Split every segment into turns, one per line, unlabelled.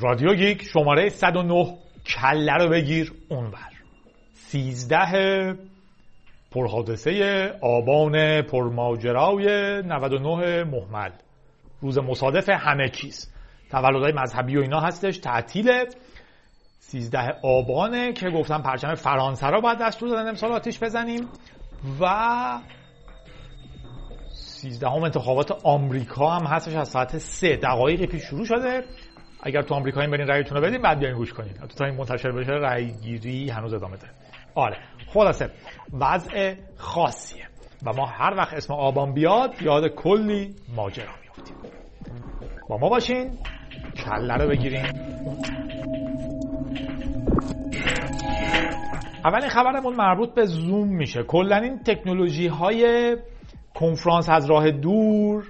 رادیو گیک شماره 109 کله رو بگیر اونور. 13 پرحادثه آبان پرماجرای 99 محمل. روز مصادف همه چیز. تولدهای مذهبی و اینا هستش. تعطیل 13 آبانه که گفتم پرچم فرانسه رو باید دستور دادن. امسال آتیش بزنیم. و 13 هم انتخابات آمریکا هم هستش. از ساعت 3 دقایقی پیش شروع شده. اگر تو آمریکا این برین رأیتون رو بدین بعد بیاین گوش کنین. تا این منتشر بشه رأی گیری هنوز ادامه داره. آره. خلاصه وضع خاصیه. و ما هر وقت اسم آبان بیاد یاد کلی ماجرا میافتیم. با ما باشین. کله رو بگیریم اولین خبرمون مربوط به زوم میشه. کلا این تکنولوژی های کنفرانس از راه دور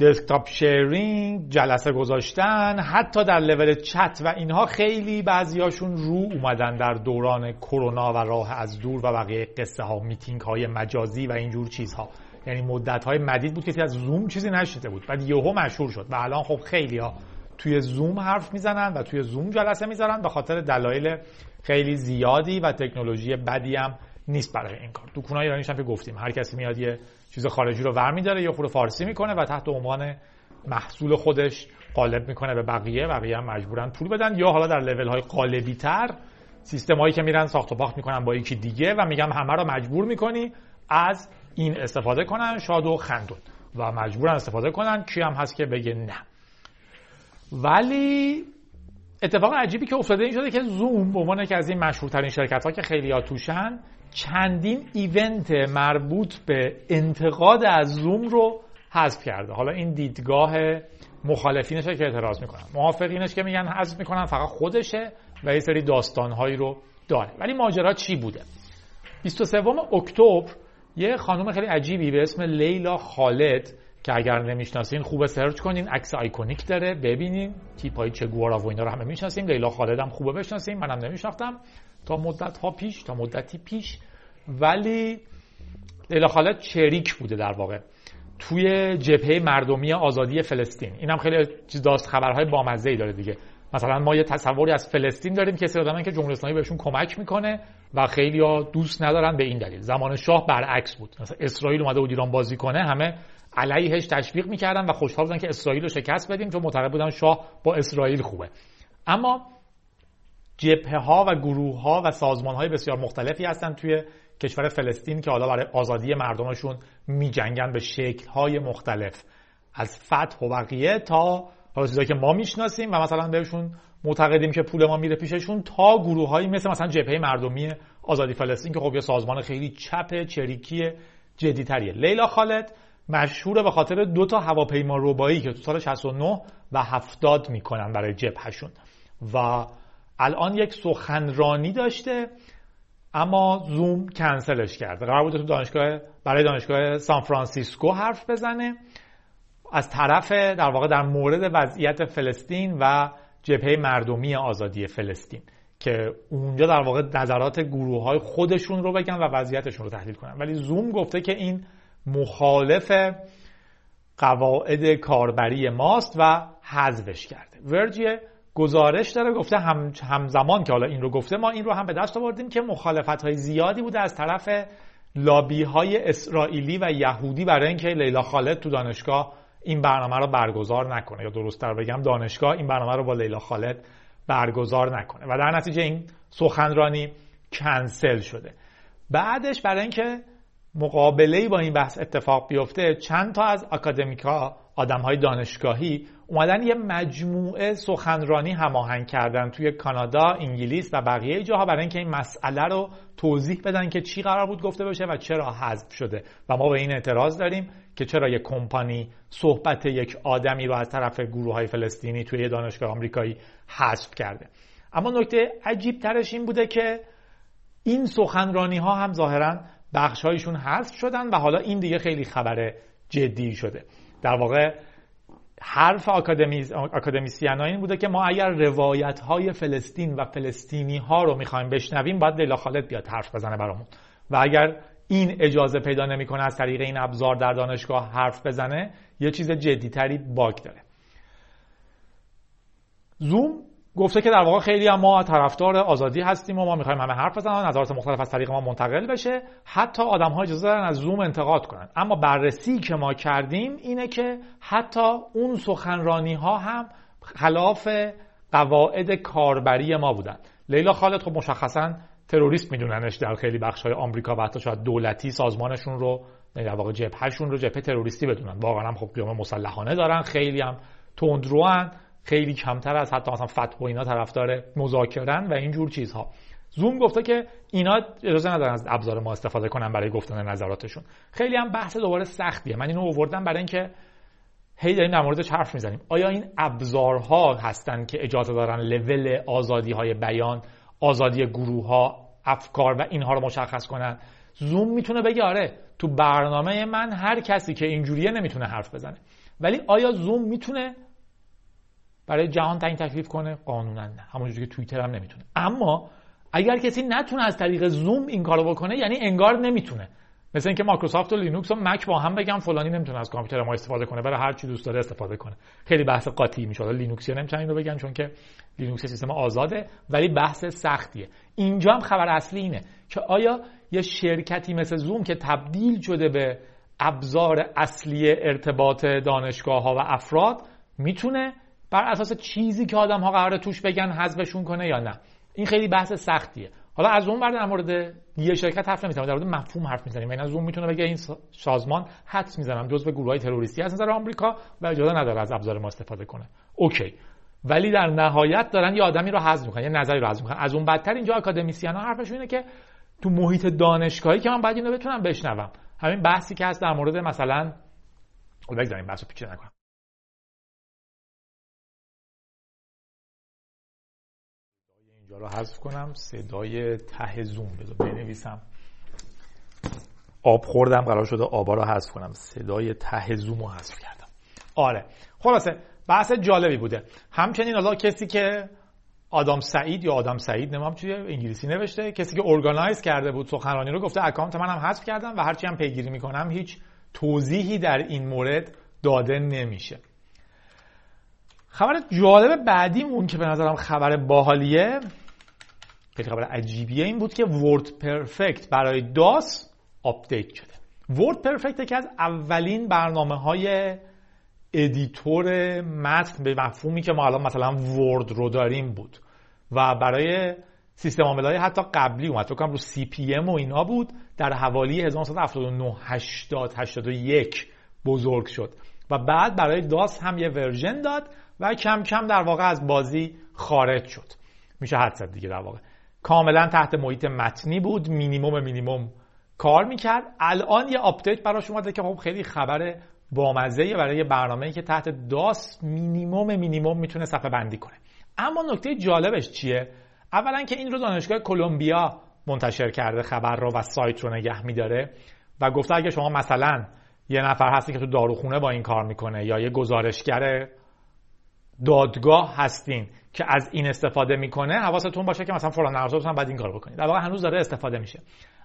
دسکتاپ شیرینگ جلسه گذاشتن حتی در لول چت و اینها خیلی بعضیاشون رو اومدن در دوران کرونا و راه از دور و بقیه قصه ها میتینگ های مجازی و اینجور چیزها. یعنی مدت های مدید بود که از زوم چیزی نشده بود. بعد یهو مشهور شد و الان خب خیلی ها توی زوم حرف می‌زنن و توی زوم جلسه می‌ذارن به خاطر دلایل خیلی زیادی و تکنولوژی بدی هم نیست برای این کار. تو ایرانیش هم که گفتیم. هر کسی میاد یه چیز خارجی رو ور میداره یا خود فارسی می‌کنه و تحت عنوان محصول خودش قالب می‌کنه به بقیه بقیه هم مجبورن پول بدن. یا حالا در لول های قالبی تر سیستم که میرن ساخت و پاخت می‌کنن با یکی دیگه و میگم همه رو مجبور می‌کنی از این استفاده کنن شاد و خندون. و مجبورن استفاده کنن کی هم هست که بگه نه. ولی اتفاق عجیبی که افتاده این شده که زوم به عنوان که از این مشهورترین شرکت ها که خیلی ها توشن چندین event مربوط به انتقاد از زوم رو حذف کرده. حالا این دیدگاه مخالفینش که اعتراض می‌کنن موافقینش که میگن حذف می‌کنن فقط خودشه و یه سری داستانهایی رو داره. ولی ماجرا چی بوده؟ 23 اکتبر یه خانم خیلی عجیبی به اسم لیلا خالد که اگر نمی‌شناسین خوبه search کنین. عکس iconic داره. ببینین تیپای چگوارا و اینا رو همه می‌شناسیم لیلا خالد هم خوبه بشناسیم منم نمیشناختم. تا مدت ها پیش تا مدتی پیش. ولی لیلا خالد چریک بوده در واقع. توی جبهه مردمی آزادی فلسطین. اینم خیلی چیز داست. خبرهای بامزه ای داره دیگه. مثلا ما یه تصوری از فلسطین داریم. که آدمن که جمهوری اسلامی بهشون کمک می‌کنه و خیلی ها دوست ندارن به این دلیل. زمان شاه برعکس بود. مثلا اسرائیل اومده بود ایران بازی کنه. همه علیهش تشویق می‌کردن و خوشحال بودن که اسرائیل رو شکست بدیم چون معتقد بودن شاه با اسرائیل خوبه. اما جبهه ها و گروه ها و سازمان های بسیار مختلفی هستن توی کشور فلسطین که حالا برای آزادی مردمشون می جنگن به شکل های مختلف. از فتح و بقیه تا حالا چیزایی که ما می‌شناسیم و مثلا بهشون معتقدیم که پول ما میره پیششون تا گروه هایی مثل مثلا جبهه مردمی آزادی فلسطین که خب یه سازمان خیلی چپ چریکی جدیتریه. لیلا خالد مشهوره به خاطر دو تا هواپیما ربایی که تو سال 69 و 70 می‌کنن برای جبهشون و الان یک سخنرانی داشته اما زوم کنسلش کرده. قرار بوده تو دانشگاه برای دانشگاه سان فرانسیسکو حرف بزنه. از طرف در واقع در مورد وضعیت فلسطین و جبهه مردمی آزادی فلسطین که اونجا در واقع نظرات گروه های خودشون رو بگن و وضعیتشون رو تحلیل کنن. ولی زوم گفته که این مخالف قواعد کاربری ماست و حذفش کرده. ورجیه گزارش داره گفته هم همزمان که حالا این رو گفته ما این رو هم به دست آوردیم که مخالفت های زیادی بوده از طرف لابی های اسرائیلی و یهودی برای اینکه لیلا خالد تو دانشگاه این برنامه رو برگزار نکنه. یا درست تر بگم دانشگاه این برنامه رو با لیلا خالد برگزار نکنه. و در نتیجه این سخنرانی کنسل شده. بعدش برای اینکه مقابله با این بحث اتفاق بیفته چند تا از اکادمیکا آدم های دانشگاهی اومدن یه مجموعه سخنرانی هماهنگ کردن توی کانادا، انگلیس و بقیه جاها برای اینکه این مسئله رو توضیح بدن که چی قرار بود گفته بشه و چرا حذف شده. و ما به این اعتراض داریم که چرا یک کمپانی صحبت یک آدمی رو از طرف گروه های فلسطینی توی یه دانشگاه آمریکایی حذف کرده. اما نکته عجیب ترش این بوده که این سخنرانی ها هم ظاهرا بخش هایشون حذف شدن و حالا این دیگه خیلی خبر جدی شده. در واقع حرف اکادمیسیان این بوده که ما اگر روایت های فلسطین و فلسطینی ها رو می‌خوایم بشنویم باید لیلا خالد بیاد حرف بزنه برامون. و اگر این اجازه پیدا نمی‌کنه از طریق این ابزار در دانشگاه حرف بزنه یه چیز جدیتری باگ داره. زوم گفته که در واقع خیلی هم ما طرفدار آزادی هستیم و ما می‌خوایم همه حرف بزنن نظرات مختلف از طریق ما منتقل بشه. حتی آدم ها اجازه دارن از زوم انتقاد کنن. اما بررسی که ما کردیم اینه که حتی اون سخنرانی ها هم خلاف قواعد کاربری ما بودن. لیلا خالد خب مشخصا تروریست میدوننش در خیلی بخش های آمریکا و حتی شاید دولتی سازمانشون رو یعنی در واقع جبههشون رو جبهه تروریستی بدونن. واقعا هم خب قیام مسلحانه دارن خیلی هم تندروان. خیلی کمتر از حتی مثلا فتح و اینا طرفدار مذاکرن و اینجور چیزها. زوم گفته که اینا اجازه ندارن از ابزار ما استفاده کنن برای گفتن نظراتشون. خیلی هم بحث دوباره سختیه. من اینو آوردم برای اینکه هی داریم در موردش حرف می‌زنیم. آیا این ابزارها هستن که اجازه دارن لول آزادی های بیان آزادی گروه ها افکار و اینها رو مشخص کنن؟ زوم می‌تونه بگه آره تو برنامه من هر کسی که اینجوریه نمی‌تونه حرف بزنه. ولی آیا زوم می‌تونه برای جهان تعیین تکلیف کنه؟ قانونا نه. همونجوری که توییتر هم نمی‌تونه. اما اگر کسی نتونه از طریق زوم این کارو بکنه یعنی انگار نمی‌تونه. مثل اینکه مایکروسافت و لینوکس و مک با هم بگن فلانی نمی‌تونه از کامپیوتر ما استفاده کنه برای هر چی دوست داره استفاده کنه. خیلی بحث قاطی میشه. لینوکسی نمی‌تونن اینو بگن چون که لینوکس سیستم آزاده ولی بحث سختیه. اینجا هم خبر اصلی اینه که آیا یه شرکتی مثل زوم که تبدیل شده به ابزار اصلی ارتباط دانشگاه ها و افراد می‌تونه بر اساس چیزی که آدم ها قراره توش بگن حذفشون کنه یا نه. این خیلی بحث سختیه. حالا از اون در مورد یه شرکت حرف نمی‌زنم. در مورد مفهوم حرف می‌زنیم. یعنی از اون می‌تونه بگه این سازمان حدس می‌زنم جزء گروه های تروریستی از نظر آمریکا و اجازه نداره از ابزار ما استفاده کنه. اوکی. ولی در نهایت دارن یه آدمی رو حذف می‌کنن یه نظری رو حذف می‌کنن. از اون بدتر اینجا اکادمیسیان ها حرفشون اینه که تو محیط دانشگاهی که من بعد اینو بتونم بشنوم. همین بحثی که هست در مورد مثلا بگذاریم بحثو پیچیده نکنم. رو حذف کنم صدای ته زوم بذار بنویسم. آب خوردم قرار شده آبا رو حذف کنم. صدای ته زوم رو حذف کردم. آره. خلاصه بحث جالبی بوده. همچنین حالا کسی که آدم سعید یا آدم سعید نمام چیه؟ انگلیسی نوشته. کسی که ارگانایز کرده بود سخنرانی رو گفته اکانت منم حذف کردم و هرچی هم پیگیری می‌کنم هیچ توضیحی در این مورد داده نمیشه. خبر جالب بعدیمون که به نظرم خبر باحالیه خیلی خبر عجیبیه این بود که ورد پرفکت برای داس update شده. WordPerfect یکی از اولین برنامه های editor متن به مفهومی که ما الان مثلا Word رو داریم بود و برای سیستم عامل های حتی قبلی اومد. کنم رو CP/M و اینا بود. در حوالی 1979 80 81 بزرگ شد و بعد برای DOS هم یه version داد و کم کم در واقع از بازی خارج شد. میشه حدس زد دیگه در واقع. کاملا تحت محیط متنی بود. مینیموم مینیموم کار می‌کرد. الان یه update براش اومده که خب خیلی خبر بامزه برای برنامه‌ای که تحت DOS مینیموم مینیموم می‌تونه صفحه بندی کنه. اما نکته جالبش چیه؟ اولا که این رو دانشگاه کلمبیا منتشر کرده خبر رو و سایت رو نگه میداره و گفته اگه شما مثلا یه نفر هستی که تو داروخونه با این کار می‌کنه یا یه گزارشگر دادگاه هستین که از این استفاده می‌کنه حواستون باشه که مثلا فلان نرم بعد این کار بکنید. در واقع هنوز داره استفاده میشه.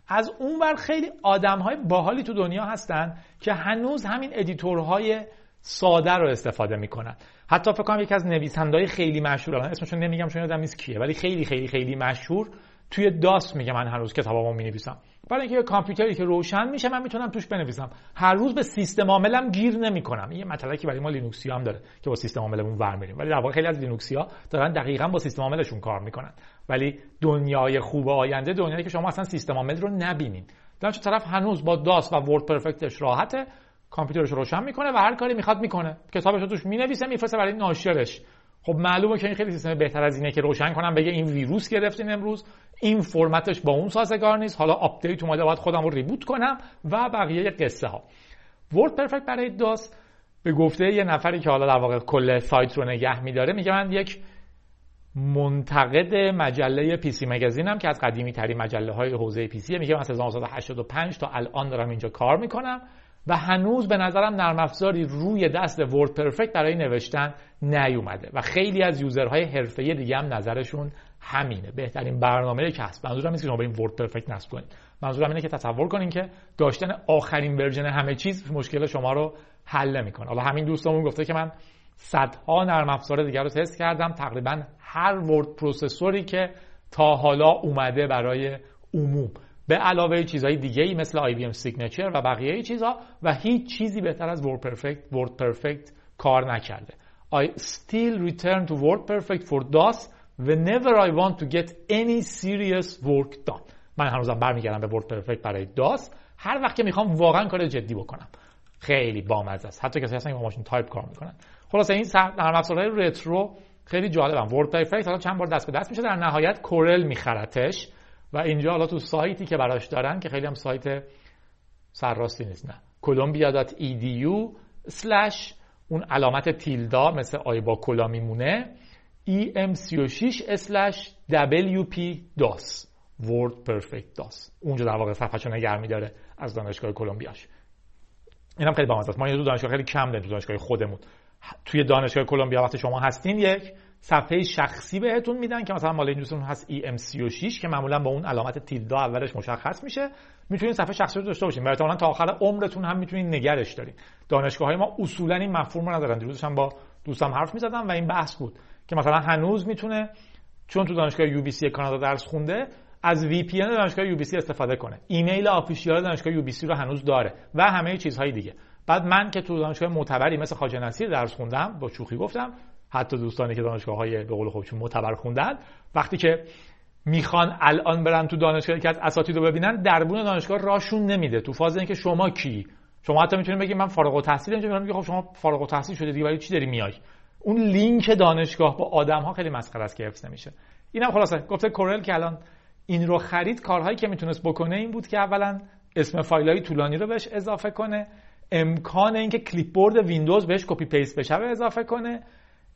از اون ور خیلی آدم های باحالی تو دنیا هستن که هنوز همین editor های ساده رو استفاده می‌کنن. حتی فکر کنم یکی از نویسنده‌های خیلی مشهور من اسمشون نمیگم چون یادم نیست کیه ولی خیلی خیلی خیلی مشهور توی DOS میگه من هنوز کتابامو می‌نویسم. برای اینکه کامپیوتری که روشن میشه من می‌تونم توش بنویسم. هر روز به سیستم عاملم گیر نمی‌کنم. این مطلبی برای ما لینوکسی هم داره که با سیستم عاملمون ور میریم. ولی در واقع خیلی از لینوکسی ها دارن دقیقا با سیستم عاملشون کار می‌کنن. ولی دنیای خوب آینده دنیایی که شما اصلا سیستم عامل رو نبینید در طرف هنوز با DOS و WordPerfect ش راحته کامپیوترش روشن می‌کنه و هر کاری می‌خواد می‌کنه. کتابش رو توش می‌نویسه میفرسته برای ناشرش. خب معلومه که این خیلی سیستم بهتر از اینه که روشن کنم بگه این ویروس گرفتین امروز این فرمتش با اون سازگار نیست. حالا update اومده باید خودم رو reboot کنم و بقیه قصه ها WordPerfect برای DOS به گفته یه نفری که حالا در واقع کل سایت رو نگه میداره میگه من یک منتقد مجله PC Magazine م که از قدیمی ترین مجله های حوزه PC میگه من از 1985 تا الان دارم اینجا کار می‌کنم. و هنوز به نظرم نرم افزاری روی دست WordPerfect برای نوشتن نیومده و خیلی از user های حرفه‌ای دیگه هم نظرشون همینه. بهترین برنامه که هست. منظورم نیست که شما WordPerfect نصب کنید. منظورم اینه که تصور کنین که داشتن آخرین version همه چیز مشکل شما رو حل نمی‌کنه. حالا همین دوستمون گفته که من صدها نرم افزار دیگر رو تست کردم. تقریبا هر ورد پروسسوری که تا حالا اومده برای عموم. به علاوه چیزهای دیگه ای مثل IBM Signature و بقیه چیزها و هیچ چیزی بهتر از Word Perfect Word Perfect کار نکرده. I still return to Word Perfect for DOS whenever I want to get any serious work done. من هنوزم برمیگردم به Word Perfect برای DOS. هر وقت که می‌خوام واقعا کار جدی بکنم. خیلی بامزه است. حتی کسی هستن که با ماشین تایپ کار می‌کنن خلاصه این نرم افزارهای retro خیلی جالبم WordPerfect حالا چند بار دست به دست میشه. در نهایت Corel میخرتش. و اینجا حالا تو سایتی که براش دارن که خیلی هم سایت سرراستی نیست نه. Columbia.edu slash اون علامت تیلدا مثل آی با کلاه میمونه. Em36 slash wp dos. WordPerfect DOS. اونجا در واقع صفحه نگه می‌داره از دانشگاه کلمبیاش. اینم خیلی بامزه است. ما یه دانشگاه خیلی کم داریم دانشگاه خودمون. توی دانشگاه کلمبیا وقتی شما هستین یک صفحه شخصی بهتون میدن که مثلا مال این هست EM36 که معمولا با اون علامت تیلدا اولش مشخص میشه. می‌تونید صفحه شخصی رو داشته باشین. و تا آخر عمرتون هم می‌تونید نگرش دارین. دانشگاه های ما اصولا این مفهوم رو ندارن. دیروزش هم با دوستم حرف می‌زدم و این بحث بود که مثلا هنوز می‌تونه چون تو دانشگاه UBC کانادا درس خونده از VPN دانشگاه UBC استفاده کنه. ایمیل آفیشیال دانشگاه UBC رو هنوز داره و همه چیزهای دیگه. بعد من که تو دانشگاه معتبری مثل خواجه نصیر درس خوندم با شوخی گفتم حتی دوستانی که دانشگاه های به قول خودشون معتبر خوندن وقتی که می‌خوان الان برن تو دانشگاه که از اساتید رو ببینن دربون دانشگاه راشون نمیده. تو فاز اینکه شما کی؟ شما حتی می‌تونید بگید من فارغ التحصیل اینجا میگم خب شما فارغ التحصیل شده دیگه ولی چی داری میای؟ اون لینک دانشگاه با آدم ها خیلی مسخره است که حفظ نمیشه. اینم خلاصه گفته کورل که الان این رو خرید کارهایی که می‌تونست بکنه این بود که اولا اسم فایل طولانی رو بهش اضافه کنه امکان اینکه clipboard ویندوز بهش کپی پیست بشه رو اضافه کنه.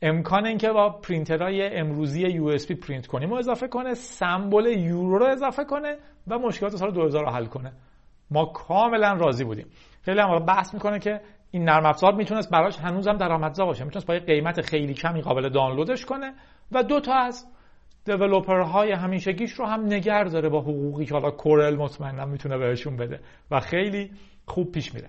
امکان اینکه با پرینترهای امروزی یو پرینت کنیم. رو اضافه کنه سمبل یورو رو اضافه کنه و مشکلات سال 2000 رو حل کنه. ما کاملا راضی بودیم. خیلی هم بحث می‌کنه که این نرم افزار می‌تونست براش هنوزم درآمدزا باشه. می‌تونست با قیمت خیلی کمی قابل دانلودش کنه و دو تا از های همیشگیش رو هم نگر داره با حقوقی که حالا کورل مطمئنا می‌تونه بهشون بده و خیلی خوب پیش میره.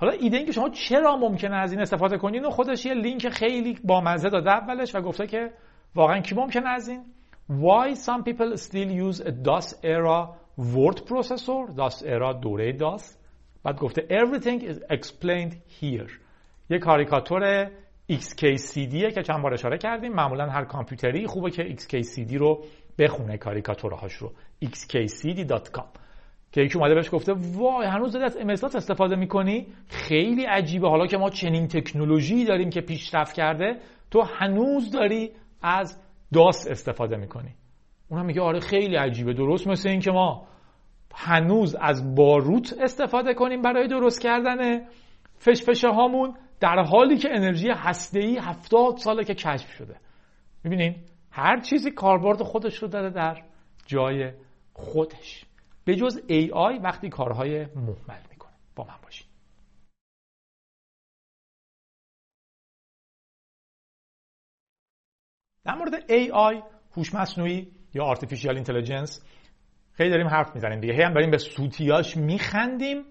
حالا ایده این که شما چرا ممکنه از این استفاده کنین و خودش یه لینک خیلی بامزه داده اولش و گفته که واقعا کی ممکنه از این؟ Why some people still use a DOS era word processor? DOS era دوره DOS. بعد گفته everything is explained here. یه کاریکاتور XKCD که چند بار اشاره کردیم. معمولا هر کامپیوتری خوبه که XKCD رو بخونه کاریکاتورهاش رو. Xkcd.com که یکی اومده بهش گفته وای هنوز داری از امسات استفاده می‌کنی؟ خیلی عجیبه. حالا که ما چنین تکنولوژی داریم که پیشرفت کرده تو هنوز داری از داس استفاده می‌کنی. اونم میگه آره خیلی عجیبه. درست مثل این که ما هنوز از باروت استفاده کنیم برای درست کردن فشفشه هامون در حالی که انرژی هسته‌ای هفتاد ساله که کشف شده. می‌بینین؟ هر چیزی کاربرد خودش رو داره در جای خودش. به جز AI وقتی کارهای محمل می‌کنه. با من باشید. در مورد AI هوش مصنوعی یا artificial intelligence خیلی داریم حرف می‌زنیم دیگه. هی هم داریم به سوتیاش میخندیم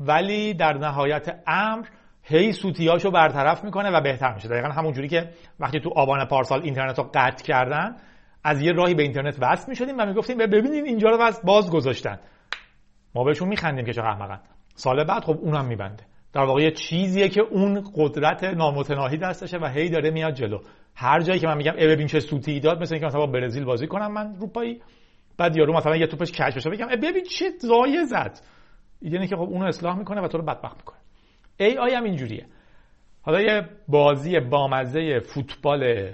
ولی در نهایت امر هی سوتیاشو برطرف می‌کنه و بهتر میشه. دقیقا همون جوری که وقتی تو آبان پارسال اینترنت رو قطع کردن از یه راهی به اینترنت وصل می‌شدیم و می‌گفتیم ببینید اینجا رو باز گذاشتن. ما بهشون میخندیم که چه احمقن. سال بعد خب اونم میبنده. در واقع یه چیزیه که اون قدرت نامتناهی دستشه و هی داره میاد جلو. هر جایی که من میگم ای ببین چه سوتی داد مثل اینکه مثلا با برزیل بازی کنم من روپایی. بعد یارو مثلا یه توپش کش بشه بگم ببین چه ضایع زد. اینه که خب اونو اصلاح می‌کنه و تو رو بدبخت می‌کنه. AI هم اینجوریه. حالا یه بازی بامزه فوتبال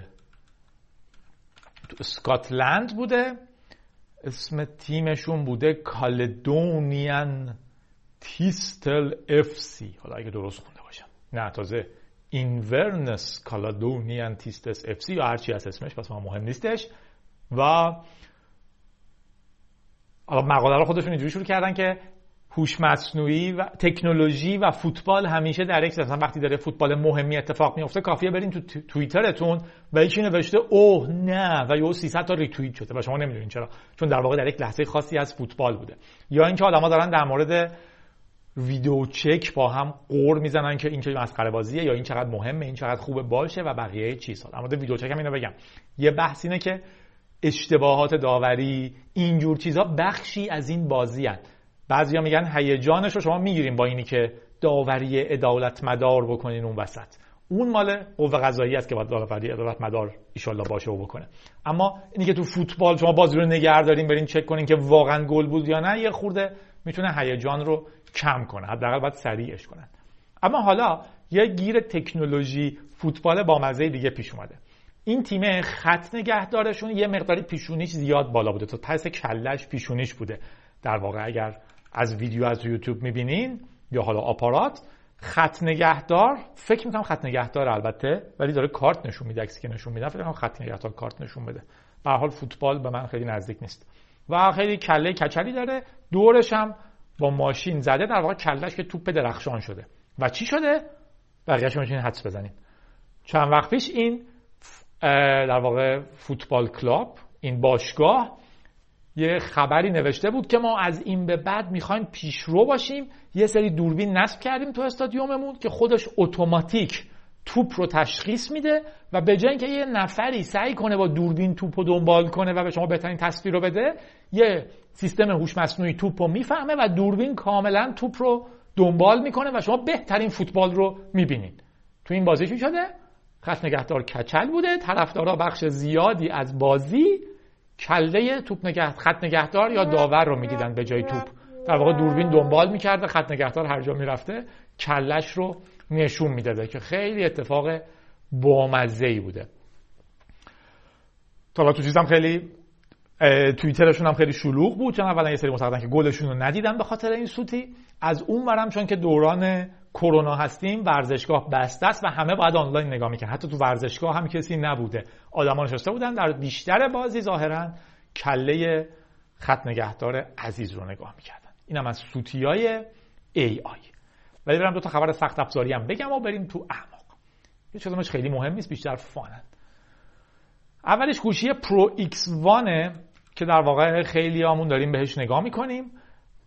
اسکاتلند بوده. اسم تیمشون بوده Caledonian Thistle FC حالا اگه درست خونده باشم. نه تازه Inverness Caledonian Thistle FC یا هرچی از اسمش پس ما مهم نیستش. و حالا مقاله رو خودشون اینجوری شروع کردن که هوش مصنوعی و تکنولوژی و فوتبال همیشه در یک مثلا وقتی داره فوتبال مهمی اتفاق میفته کافیه برین تو توییترتون و یکی نوشته اوه نه. و یه 300 تا ریتوییت شده و شما نمی‌دونین چرا. چون در واقع در یک لحظه خاصی از فوتبال بوده. یا اینکه آدما دارن در مورد ویدیو چک با هم قور می‌زنن که این چه مسخره بازیه یا این چقدر مهمه این چقدر خوبه باشه و بقیه چیزها. اما ویدیو چک هم اینو بگم. یه بحث اینه که اشتباهات داوری اینجور چیزها بخشی از این بازی. بعضیا میگن هیجانش رو شما می‌گیریم با اینی که داوری عدالت مدار بکنین اون وسط. اون مال قوه قضایی است که باید داوری عدالت مدار ایشالله باشه و بکنه. اما اینی که تو فوتبال شما بازی رو نگه دارین برین چک کنین که واقعا گل بود یا نه یه خورده می‌تونه هیجان رو کم کنه. حداقل باید سریعش کنن. اما حالا یه گیر تکنولوژی فوتبال با مزه دیگه پیش اومده. این تیم خط نگهدارشون یه مقداری پیشونیش زیاد بالا بوده. تا پس کلش پیشونیش بوده. در واقع اگر از ویدیو از یوتیوب می‌بینین یا حالا آپارات خط نگهدار فکر می‌کنم خط نگهدار البته ولی داره کارت نشون میده عکسی که نشون میده فکر خط نگهدار کارت نشون بده. به حال فوتبال به من خیلی نزدیک نیست. و خیلی کله کچلی داره. دورش هم با ماشین زده در واقع کلش که توپ درخشان شده. و چی شده؟ بقیه‌اش می‌تونید حدس بزنید چند وقت پیش این در واقع فوتبال کلاب این باشگاه یه خبری نوشته بود که ما از این به بعد می‌خوایم پیشرو باشیم. یه سری دوربین نصب کردیم تو استادیوممون که خودش اتوماتیک توپ رو تشخیص میده و به جای اینکه یه نفری سعی کنه با دوربین توپ رو دنبال کنه و به شما بهترین تصویر رو بده یه سیستم هوش مصنوعی توپ رو می‌فهمه و دوربین کاملا توپ رو دنبال می‌کنه و شما بهترین فوتبال رو می‌بینید. تو این بازی چی شده؟ خط نگهدار کچل بوده طرفدارا بخش زیادی از بازی کله توپ نگه خط نگهدار یا داور رو می‌دیدن به جای توپ. در واقع دوربین دنبال می‌کرده خط نگهدار هر جا می‌رفته کلش رو نشون می‌داده که خیلی اتفاق بامزه ای بوده. تا تو چیزم خیلی توییترشون هم خیلی شلوغ بود. چون اولا یه سری معتقدن که گلشون رو ندیدن به خاطر این سوتی. از اون برم چون که دوران کرونا هستیم ورزشگاه بسته است و همه باید آنلاین نگاه می‌کنن حتی تو ورزشگاه هم کسی نبوده. آدما نشسته بودن در بیشتر بازی ظاهرا کله خط نگهدار عزیز رو نگاه می‌کردن. اینم از سوتی های AI ولی برم دو تا خبر سخت افزاری هم بگم و بریم تو اعماق. یه چیزمش خیلی مهم نیست بیشتر fun ن. اولش گوشی Pro X1 ه که در واقع خیلی همون داریم بهش نگاه می‌کنیم.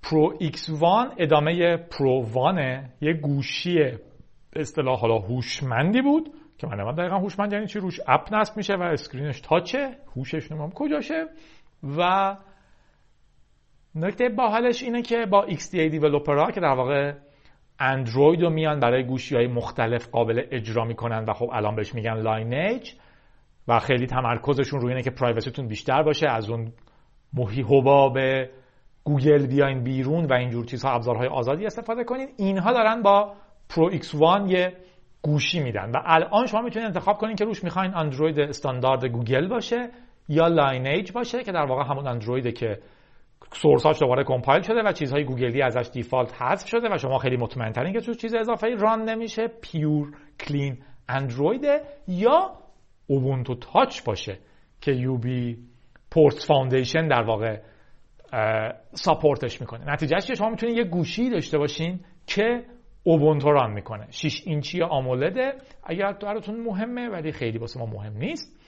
Pro X1 ادامه Pro 1 ه یه گوشی اصطلاح حالا هوشمندی بود که من نمید دقیقا هوشمند یعنی چی؟ روش app نصب میشه و screen ش touch ه هوشش نمیم کجاشه؟ و نکته باحالش اینه که با XDA developer ها که در واقع اندروید رو میان برای گوشی های مختلف قابل اجرا می‌کنن و خب الان بهش میگن Lineage و خیلی تمرکزشون روی اینه که privacy تون بیشتر باشه از اون محی حباب گوگل بیاین بیرون و اینجور چیزها ابزارهای آزادی استفاده کنین. اینها دارن با Pro X1 یه گوشی میدن و الان شما می‌تونید انتخاب کنین که روش می‌خواین اندروید استاندارد گوگل باشه یا Lineage باشه که در واقع همون اندرویده که source اش دوباره compile شده و چیزهای گوگلی ازش default حذف شده و شما خیلی مطمئن ترین که تو چیز اضافه run نمیشه pure clean اندروید یا Ubuntu Touch باشه که UBports Foundation در واقع support ش می‌کنه. نتیجهش شما می‌تونید یه گوشی داشته باشین که Ubuntu run می‌کنه. 6 اینچی AMOLED ه. اگر براتون مهمه ولی خیلی واسه ما مهم نیست.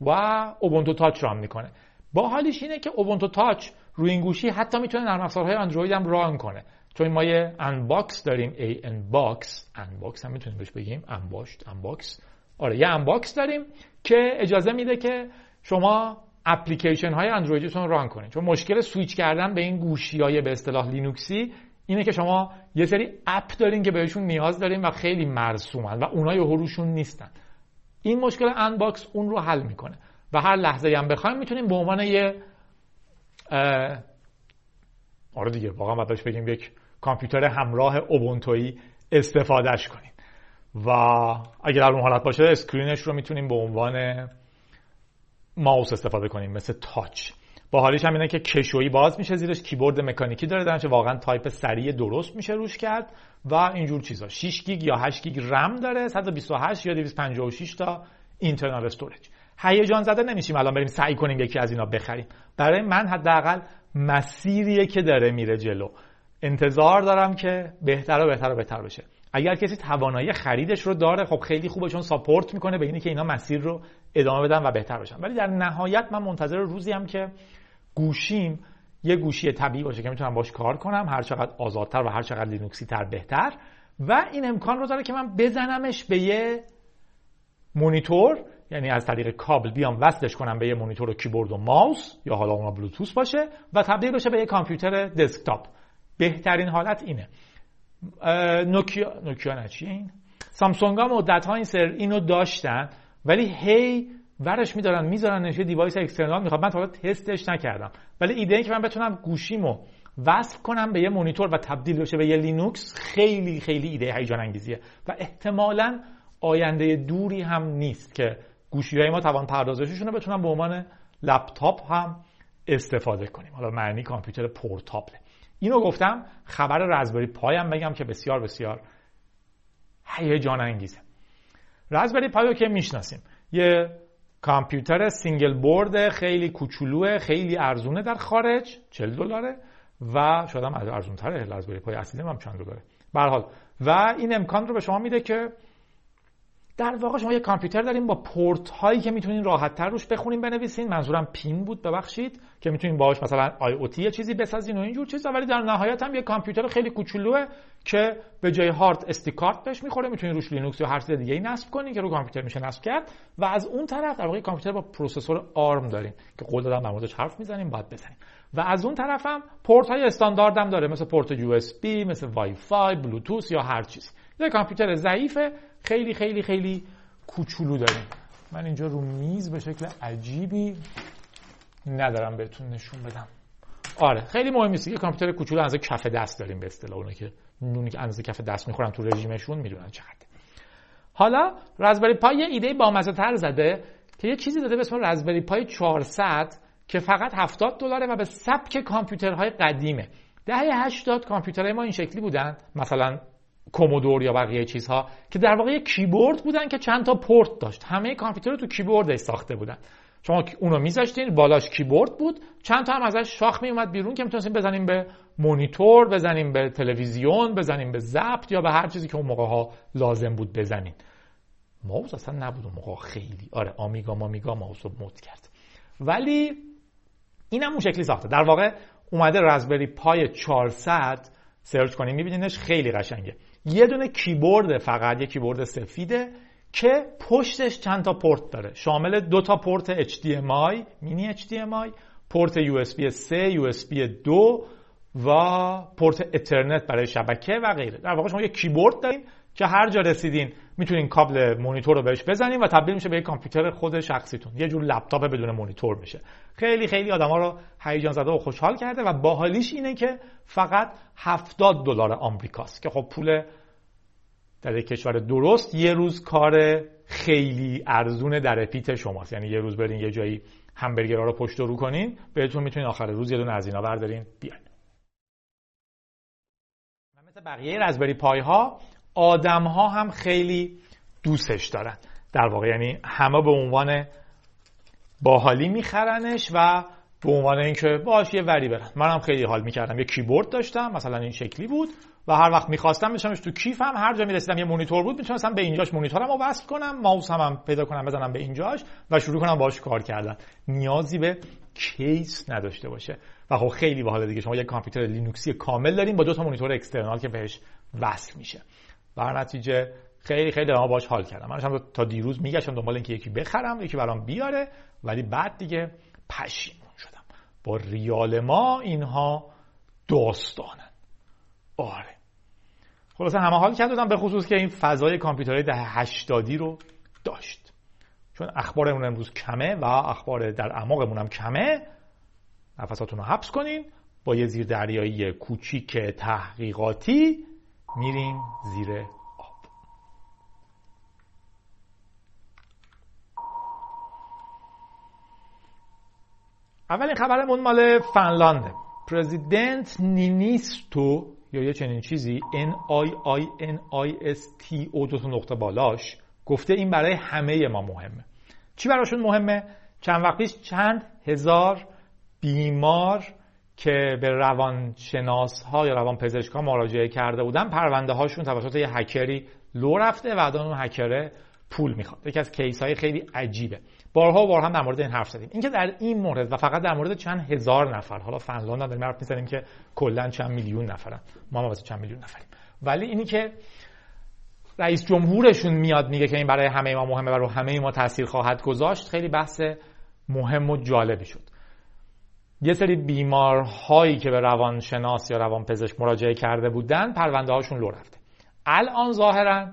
و Ubuntu Touch run می‌کنه. با حالیش اینه که Ubuntu Touch روی این گوشی حتی می‌تونه نرم افزارهای اندروید هم run کنه. چون ما یه Anbox داریم. ای Anbox Anbox هم می‌تونیم بهش بگیم. انباشت Anbox آره یه Anbox داریم که اجازه میده که شما اپلیکیشن های اندرویدتون run کنید چون مشکل سویچ کردن به این گوشی های به اصطلاح لینوکسی اینه که شما یه سری app دارین که بهشون نیاز دارین و خیلی مرسومن و اونها یه روشون نیستن. این مشکل Anbox اون رو حل می‌کنه و هر لحظه هم بخوایم می‌تونیم به عنوان یه آره دیگه واقعا باید بگیم یک کامپیوتر همراه Ubuntu یی استفادهش کنیم. و اگر در اون حالت باشه screen ش رو می‌تونیم به عنوان ماوس استفاده کنیم مثل touch. با حالیش هم اینه که کشویی باز میشه زیرش کیبورد مکانیکی داره در نتیجه واقعا تایپ سریع درست میشه روش کرد و اینجور چیزا. 6 گیگ یا 8 گیگ رم داره 128 یا 256 تا internal storage. هیجان زده نمیشیم الان بریم سعی کنیم یکی از اینا بخریم. برای من حداقل مسیریه که داره میره جلو. انتظار دارم که بهتر و بهتر و بهتر بشه. اگر کسی توانایی خریدش رو داره خب خیلی خوبه چون support می‌کنه به اینی که اینا مسیر رو ادامه بدن و بهتر بشن ولی در نهایت من منتظر روزی هم که گوشیم یه گوشی طبیعی باشه که می‌تونم باش کار کنم. هر چقدر آزادتر و هر چقدر لینوکسی تر بهتر. و این امکان رو داره که من بزنمش به یه مونیتور یعنی از طریق کابل بیام وصلش کنم به یه مونیتور و کیبورد و ماوس یا حالا اونا بلوتوث باشه و تبدیل بشه به یه کامپیوتر دسکتاپ. بهترین حالت اینه. نوکیا نوکیا نه این سامسونگ ها مدت ها این سری اینو داشتن. ولی هی ورش میدارن می‌ذارن یه device external می‌خواد. من تا تستش نکردم. ولی ایده ای که من بتونم گوشیمو وصل کنم به یه مونیتور و تبدیل بشه به یه لینوکس خیلی خیلی ایده هیجان انگیزیه و احتمالا آینده دوری هم نیست که گوشی های ما توان پردازششون رو بتونن به عنوان لپتاپ هم استفاده کنیم. حالا معنی کامپیوتر portable ه. اینو گفتم خبر Raspberry Pi م بگم که بسیار بسیار هیجان انگیزه Raspberry Pi رو که می‌شناسیم. یه کامپیوتر single board خیلی کوچولوه خیلی ارزونه در خارج 40 دلاره و شاید هم ارزون Raspberry Pi اصلی هم چند دلاره. به هر حال. و این امکان رو به شما میده که در واقع شما یه کامپیوتر داریم با پورت هایی که می‌تونین راحت تر روش بخونین بنویسین. منظورم pin بود ببخشید که می‌تونین باهاش مثلا IoT چیزی بسازین و اینجور چیزا. ولی در نهایت هم یه کامپیوتر خیلی کوچولوه که به جای هارد SD card بهش می‌خوره. می‌تونین روش لینوکس یا هر چیز دیگه ای نصب کنین که رو کامپیوتر میشه نصب کرد. و از اون طرف در واقع کامپیوتر با processor ARM داریم که قول دادم در موردش حرف می‌زنیم باید بزنیم. و از اون طرف هم پورت های استاندارد داره مثل پورت USB مثل وای فای بلوتوث یا هر چیزی. یه کامپیوتر ضعیفه. خیلی خیلی خیلی کوچولو داریم. من اینجا رو میز به شکل عجیبی ندارم بهتون نشون بدم. آره خیلی مهم نیست که کامپیوتر کوچولو اندازه کف دست داریم به اصطلاح. اونایی که نونی که اندازه کف دست می‌خورن تو رژیمشون می‌دونن چقدر حالا Raspberry Pi یه ایده باحال تر زده که یه چیزی داده به اسم Raspberry Pi 400 که فقط 70 دلاره و به سبک کامپیوترهای قدیمه. دهه 80 کامپیوترهای ما این شکلی بودن. مثلا Commodore یا بقیه چیزها که در واقع یک کیبورد بودن که چند تا پورت داشت. همه کامپیوتر رو تو کیبوردش ساخته بودن. شما اونو میذاشتین بالاش کیبورد بود. چند تا هم ازش شاخ می اومد بیرون که می‌تونستیم بزنیم به مونیتور بزنیم به تلویزیون بزنیم به ضبط یا به هر چیزی که اون موقع ها لازم بود بزنین. ماوس اصلا نبود اون موقع خیلی. آره Amiga مامیگا ماوس رو مد کرد. ولی اینم اون شکلی ساخته. در واقع اومده Raspberry Pi 400 search کنیم میبینینش خیلی قشنگه. یه دونه کیبورد فقط یه کیبورد سفیده که پشتش چند تا پورت داره. شامل دو تا پورت HDMI mini HDMI پورت USB 3 USB 2 و پورت Ethernet برای شبکه و غیره. در واقع شما یه کیبورد دارین که هر جا رسیدین می‌تونین کابل مونیتور رو بهش بزنین و تبدیل میشه به یک کامپیوتر خود شخصیتون. یه جور لپتاپ بدون مونیتور میشه. خیلی خیلی آدما رو هیجان زده و خوشحال کرده و باحالیش اینه که فقط 70 دلار آمریکاست که خب پول در یک کشور درست یه روز کار خیلی ارزون در پیت شماست. یعنی یه روز برین یه جایی همبرگرها رو پشت رو کنین بهتون می‌تونین آخر روز یه دونه از اینا بردارین. بیاین. مثل بقیه رزبری پای ها آدم ها هم خیلی دوستش دارن. در واقع یعنی همه به عنوان باحالی میخرنش و به عنوان اینکه باش یه وری برن. منم خیلی حال می‌کردم. یه کیبورد داشتم مثلا این شکلی بود و هر وقت می‌خواستم میذاشتمش تو کیفم. هر جا می‌رسیدم یه مونیتور بود می‌تونستم به اینجاش مونیتورم رو وصل کنم ماوس هم, هم پیدا کنم بزنم به اینجاش و شروع کنم باش کار کردن. نیازی به case نداشته باشه. و خب خیلی باحال دیگه. شما یه کامپیوتر لینوکسی کامل داریم با دو تا مونیتور external که بهش وصل میشه. و نتیجه خیلی خیلی من باش حال کردم. من تا دیروز میگشتم دنبال اینکه یکی بخرم یکی برام بیاره ولی بعد دیگه پشیمون شدم. با ریال ما اینها داستانن. آره. خلاصه همه حال کرده به خصوص که این فضای کامپیوترهای ده هشتادی رو داشت. چون اخبارمون امروز کمه و اخبار در اعماقمون هم کمه. نفساتون رو حبس کنین. با یه زیر دریایی کوچیک تحقیقاتی میریم زیر آب. اولین خبرمون مال فنلانده. پرزیدنت نینیستو یا یه چنین چیزی N I I N I S T O دو تا نقطه بالاش گفته این برای همه ما مهمه. چی براشون مهمه؟ چند وقت پیش چند هزار بیمار که به روانشناس ها یا روان ها مراجعه کرده بودن پرونده هاشون توسط یه هکری لو رفته و اون هکره پول می‌خواد. یکی از کیس های خیلی عجیبه. بارها و بارها هم در مورد این حرف زدیم. اینکه در این مورد و فقط در مورد چند هزار نفر حالا فنلاند داریم حرف می‌زنیم که کلا چند میلیون نفرن. ما هم چند میلیون نفریم. ولی اینی که رئیس جمهورشون میاد میگه که این برای همه ما مهمه و رو همه ما تاثیر خواهد گذاشت خیلی بحث مهم و جالبی شد. یه سری بیمارهایی که به روانشناس یا روانپزشک مراجعه کرده بودن پرونده هاشون لو رفته. الان ظاهرا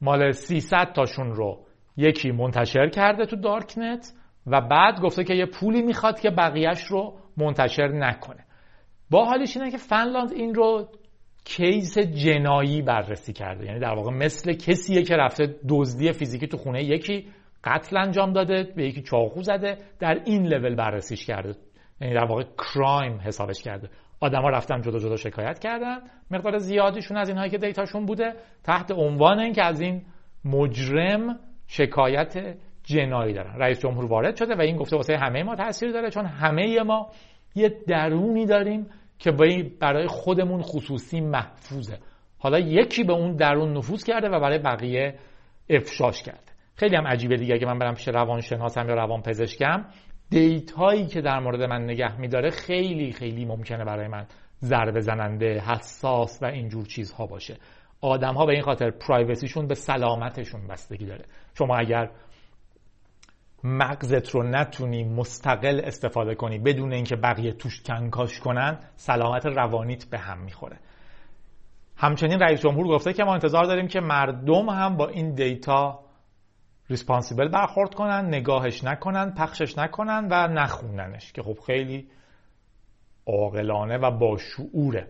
مال 300 تاشون رو یکی منتشر کرده تو دارکنت و بعد گفته که یه پولی می‌خواد که بقیهش رو منتشر نکنه. با حالش اینه که فنلاند این رو کیس جنایی بررسی کرده. یعنی در واقع مثل کسیه که رفته دزدی فیزیکی تو خونه یکی قتل انجام داده به یکی چاقو زده در این لول بررسیش کرده. یعنی در واقع کرایم حسابش کرده. آدما رفتن جدا جدا شکایت کردن. مقدار زیادیشون از اینهایی که دیتاشون بوده تحت عنوان اینکه از این مجرم شکایت جنایی دارن. رئیس جمهور وارد شده و این گفته واسه همه ما تاثیر داره چون همه ما یه درونی داریم که برای خودمون خصوصی محفوظه. حالا یکی به اون درون نفوذ کرده و برای بقیه افشاش کرده. خیلی هم عجیبه دیگه اگه من برم پیش روانشناسم یا روانپزشکم. دیتایی که در مورد من نگه میداره خیلی خیلی ممکنه برای من ضربه زننده حساس و اینجور چیزها باشه. آدم ها به این خاطر privacy شون به سلامتشون بستگی داره. شما اگر مغزت رو نتونی مستقل استفاده کنی بدون اینکه بقیه توش کنکاش کنن سلامت روانیت به هم می‌خوره. همچنین رئیس جمهور گفته که ما انتظار داریم که مردم هم با این data responsible برخورد کنن نگاهش نکنن پخشش نکنن و نخوننش که خب خیلی عاقلانه و با شعوره.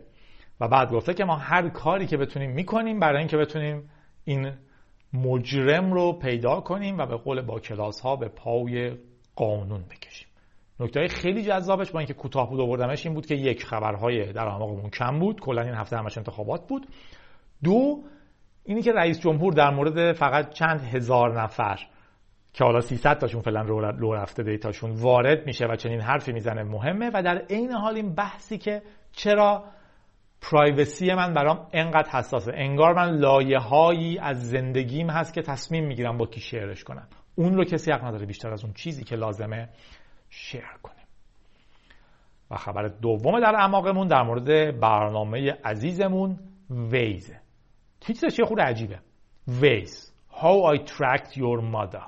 و بعد گفته که ما هر کاری که بتونیم می‌کنیم برای اینکه بتونیم این مجرم رو پیدا کنیم و به قول با کلاس ها به پای قانون بکشیم. نکته خیلی جذابش با اینکه کوتاه بود آوردمش این بود که یک خبرهای در اعماقمون کم بود. کلا این هفته همش انتخابات بود. دو اینی که رئیس جمهور در مورد فقط چند هزار نفر که حالا 300 تاشون فعلا رو رفته دیتاشون وارد میشه و چنین حرفی می‌زنه مهمه و در عین حال این بحثی که چرا پرایوسی من برام انقدر حساسه. انگار من لایه هایی از زندگیم هست که تصمیم می‌گیرم با کی شعرش کنم. اون رو کسی حق نداره بیشتر از اون چیزی که لازمه شیر کنیم و خبر دوم در اعماقمون در مورد برنامه عزیزمون ویزه. تیترش یه خود عجیبه. ویز How I tracked your mother.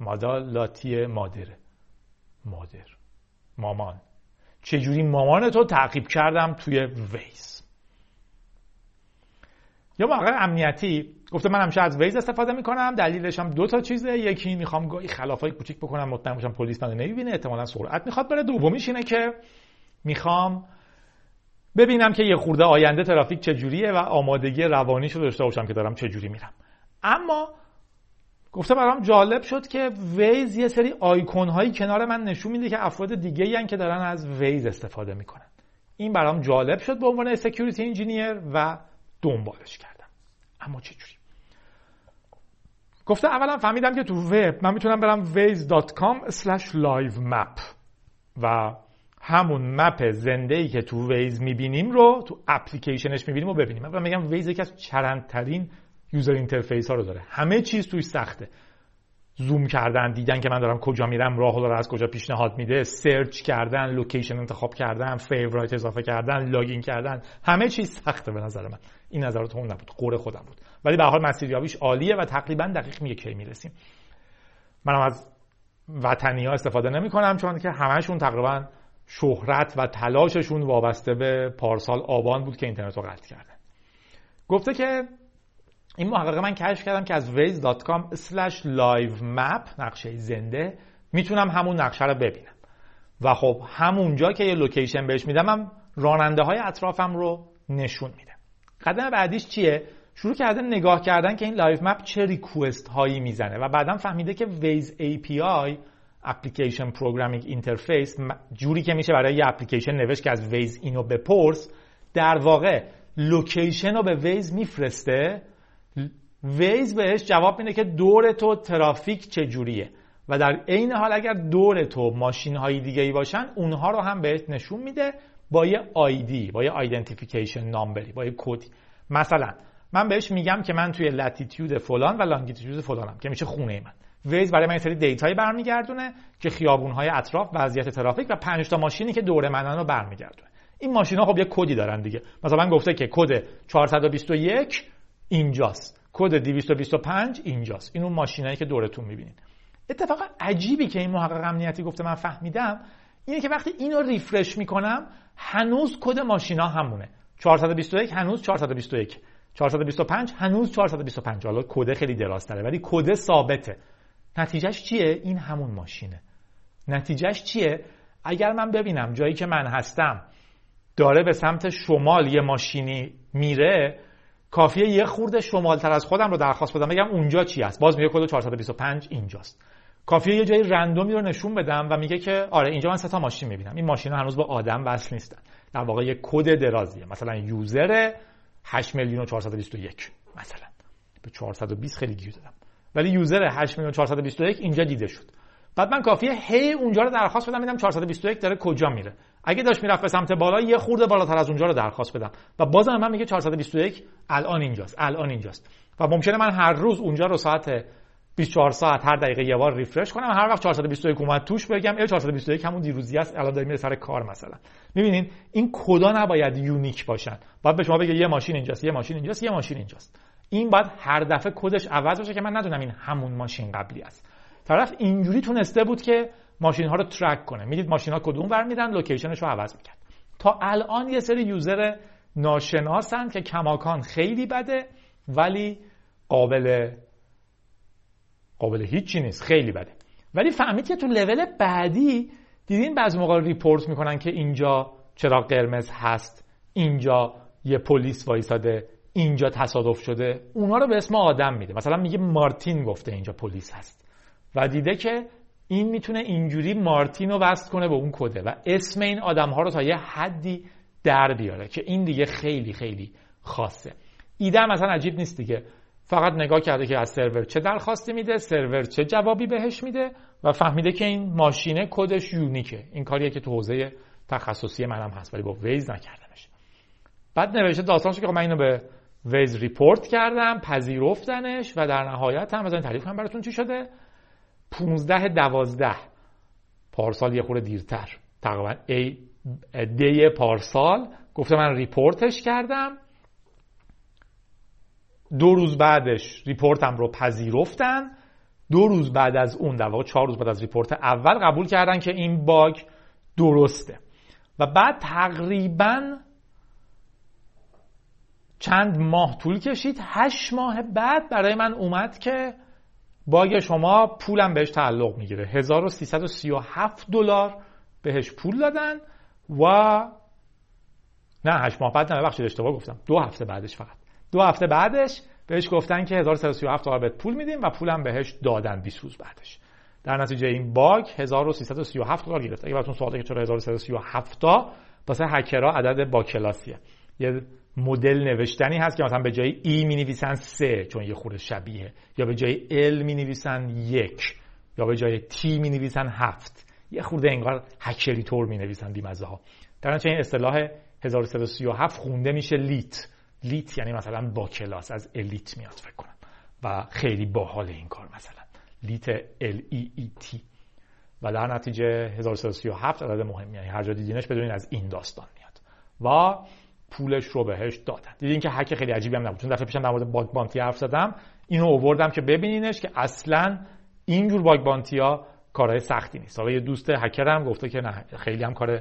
مادا لاتی مادره. مادر. مامان. چجوری مامان تو تعقیب کردم توی ویز؟ یا موقع امنیتی گفته من همیشه از ویز استفاده می‌کنم دلیلش هم دو تا چیزه. یکی می‌خوام گاهی خلافای کوچیک بکنم مطمئن باشم پلیس منو نمی‌بینه احتمالا سرعت می‌خواد بره. دومیش اینه که می‌خوام ببینم که یه خورده آینده ترافیک چجوریه و آمادگی روانیش رو داشته باشم که دارم چجوری میرم. اما گفته برام جالب شد که Waze یه سری آیکون هایی کنار من نشون میده که افراد دیگه ای که دارن از Waze استفاده می‌کنن. این برام جالب شد به عنوان security engineer و دنبالش کردم. اما چه جوری گفته اولا فهمیدم که تو وب من می‌تونم برم waze.com/live-map و همون map زنده ای که تو Waze می‌بینیم رو تو اپلیکیشنش می‌بینیم و ببینیم. من میگم Waze یکی از چرندترین user interface ها رو داره. همه چیز توش سخته. زوم کردن دیدن که من دارم کجا میرم راه رو از کجا پیشنهاد میده search کردن location انتخاب کردن favorite اضافه کردن login کردن. همه چیز سخته به نظر من. این نظرات اون نبود. غر خودم بود. ولی به هر حال مسیریابیش عالیه و تقریبا دقیق میگه کی می‌رسیم. منم از وطنی ها استفاده نمی کنم چون که همشون تقریبا شهرت و تلاششون وابسته به پارسال آبان بود که اینترنت رو قطع کردن. گفته که این محقق من کشف کردم که از waze.com live map نقشه زنده می‌تونم همون نقشه رو ببینم. و خب همونجا که یه لوکیشن بهش میدم هم راننده های اطرافم رو نشون میده قدم بعدیش چیه؟ شروع کرده نگاه کردن که این live map چه request هایی می‌زنه و بعدم فهمیده که Waze API application programming interface جوری که میشه برای یه اپلیکیشن نوشت که از Waze اینو بپرس در واقع location رو به Waze میفرسته. Waze بهش جواب میده که دور تو ترافیک چجوریه و در عین حال اگر دور تو ماشین های دیگه ای باشن اونها رو هم بهت نشون میده با یه ID با یه identification number ی با یه کدی. مثلا من بهش میگم که من توی latitude فلان و longitude فلانم که میشه خونه من. Waze برای من سری برمیگردونه که خیابونهای اطراف وضعیت ترافیک و 5 تا ماشینی که دور منن رو برمیگردونه. این ماشینا خب یه کدی دارن دیگه. مثلا گفته که کد 421 اینجاست. کد 225 اینجاست. این اون ماشینایی که دورتون می‌بینید اتفاق عجیبی که این محقق امنیتی گفته من فهمیدم اینه که وقتی اینو refresh می‌کنم هنوز کد ماشینا همونه. 421 هنوز 421 425 هنوز 425 حالا کد خیلی دراز داره ولی کد ثابته. نتیجهش چیه؟ این همون ماشینه. نتیجهش چیه؟ اگر من ببینم جایی که من هستم داره به سمت شمال یه ماشینی میره کافیه یه خورده شمالتر از خودم رو درخواست بدم بگم اونجا چی است باز میگه کد 425 اینجاست. کافیه یه جای random ی رو نشون بدم و میگه که آره اینجا من سه تا ماشین می‌بینم. این ماشین هنوز با آدم وصل نیستن. در واقع یه کد درازیه. مثلا user 8 میلیون و 421 مثلا. به 420 خیلی گیر دادم. ولی user 8 میلیون 421 اینجا دیده شد. بعد من کافیه هی اونجا رو درخواست بدم میدم 421 داره کجا میره. اگه داشت می‌رفت به سمت بالا یه خورده بالاتر از اونجا رو درخواست بدم. و بازم من میگه 421 الان اینجاست الان اینجاست. و ممکنه من هر روز اونجا رو ساعت 24 ساعت هر دقیقه یه بار refresh کنم. هر وقت 421 اومد توش بگم اِ 421 همون دیروزی است الان داره میره سر کار مثلا. می‌بینین؟ این کدا نباید unique باشن. باید به شما بگه یه ماشین اینجاست یه ماشین اینجاست یه ماشین اینجاست. این باید هر دفعه کدش عوض بشه که من ندونم این همون ماشین قبلی است. طرف اینجوری تونسته بود که ماشین ها رو track کنه. می‌دید ماشین ها کدوم ور میرن location ش رو عوض می‌کرد. تا الان یه سری user ناشناسن که کماکان خیلی بده ولی قابل قابل هیچی نیست. خیلی بده. ولی فهمید که تو لول بعدی دیدین بعضی موقع ریپورت می‌کنن که اینجا چرا قرمز هست اینجا یه پلیس وایساده. اینجا تصادف شده اونا رو به اسم آدم میده. مثلا میگه مارتین گفته اینجا پلیس هست. و دیده که این می‌تونه اینجوری مارتین رو وصل کنه به اون کده و اسم این آدم ها رو تا یه حدی در بیاره که این دیگه خیلی خیلی خاصه. ایده مثلا عجیب نیست دیگه. فقط نگاه کرده که از سرور چه درخواستی میده سرور چه جوابی بهش میده و فهمیده که این ماشینه کدش unique ه. این کاریه که تو حوزه تخصصی منم هست ولی با Waze نکردمش. بعد نوشته داستانش که خب من اینو به Waze report کردم پذیرفتنش و در نهایت هم بذارین تعریف کنم براتون چی شده؟ 15 12 پارسال یه خورده دیرتر. تقریبا ای دی پارسال. گفته من report ش کردم. دو روز بعدش report م رو پذیرفتن. دو روز بعد از اون در واقع چهار روز بعد از report اول قبول کردن که این باگ درسته. و بعد تقریبا چند ماه طول کشید. هشت ماه بعد برای من اومد که باگ شما پولم بهش تعلق می‌گیره. 1337 دلار بهش پول دادن و نه هشت ماه بعد نه ببخشید اشتباه گفتم. دو هفته بعدش فقط. دو هفته بعدش بهش گفتن که 1337 دلار بهت پول میدیم و پولم بهش دادن 20 روز بعدش. در نتیجه این باگ 1337 دلار گرفت. اگه براتون سواله که چرا 1337 تا واسه هکرها عدد با کلاسیه. یه مدل نوشتنی هست که مثلا به جای ای می نویسن سه چون یه خورده شبیه یا به جای ال می نویسن یک یا به جای تی می نویسن هفت. یه خورده انگار هکری طور می نویسن بیمزه ها. در این اصطلاح 1337 خونده میشه لیت. لیت یعنی مثلا با کلاس از الیت میاد فکر کنم. و خیلی باحال این کار مثلا. لیت ال ای ای تی. و در نتیجه 1337 عدد مهمی یعنی هر جا دیدینش بدونین از این داستان میاد. و پولش رو بهش دادن. دیدین که حک خیلی عجیبی هم نبود. چون دفعه پیشم در مورد باگ بانتی حرف زدم. اینو آوردم که ببینینش که اصلا اینجور باگ بانتی ها کارهای سختی نیست. حالا یه دوست هکر گفته که نه خیلی هم کار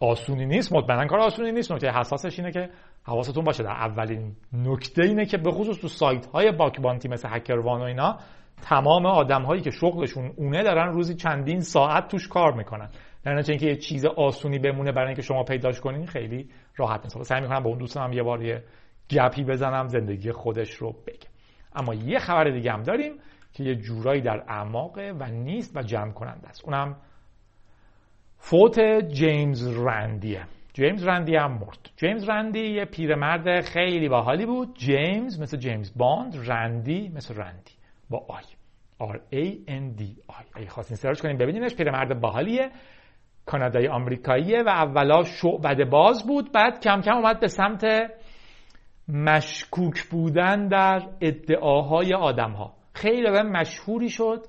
آسونی نیست. مطمئنا کار آسونی نیست. نکته حساسش اینه که حواستون باشه. در اولین نکته اینه که به خصوص تو سایت های باک بانتی مثل هکر وان و اینا تمام آدم هایی که شغلشون اونه دارن روزی چندین ساعت توش کار می‌کنن. در نتیجه اینکه یه چیز آسونی بمونه برای اینکه شما پیداش کنین خیلی راحت نیست. سعی می‌کنم با اون دوستم یه بار یه گپی بزنم زندگی خودش رو بگم. اما یه خبر دیگه هم داریم که یه جورایی در اعماقه و نیست و جمع کننده است. اونم فوت جیمز رندیه. جیمز رندی هم مرد. جیمز رندی یه پیرمرد خیلی باحالی بود. جیمز مثل جیمز باند رندی مثل رندی. با I. R A N D I. اگه خواستین سرچ کنیم ببینینش پیرمرد باحالیه. کانادایی آمریکاییه و اولا شعبده باز بود بعد کم کم اومد به سمت مشکوک بودن در ادعاهای آدم ها خیلی به مشهوری شد.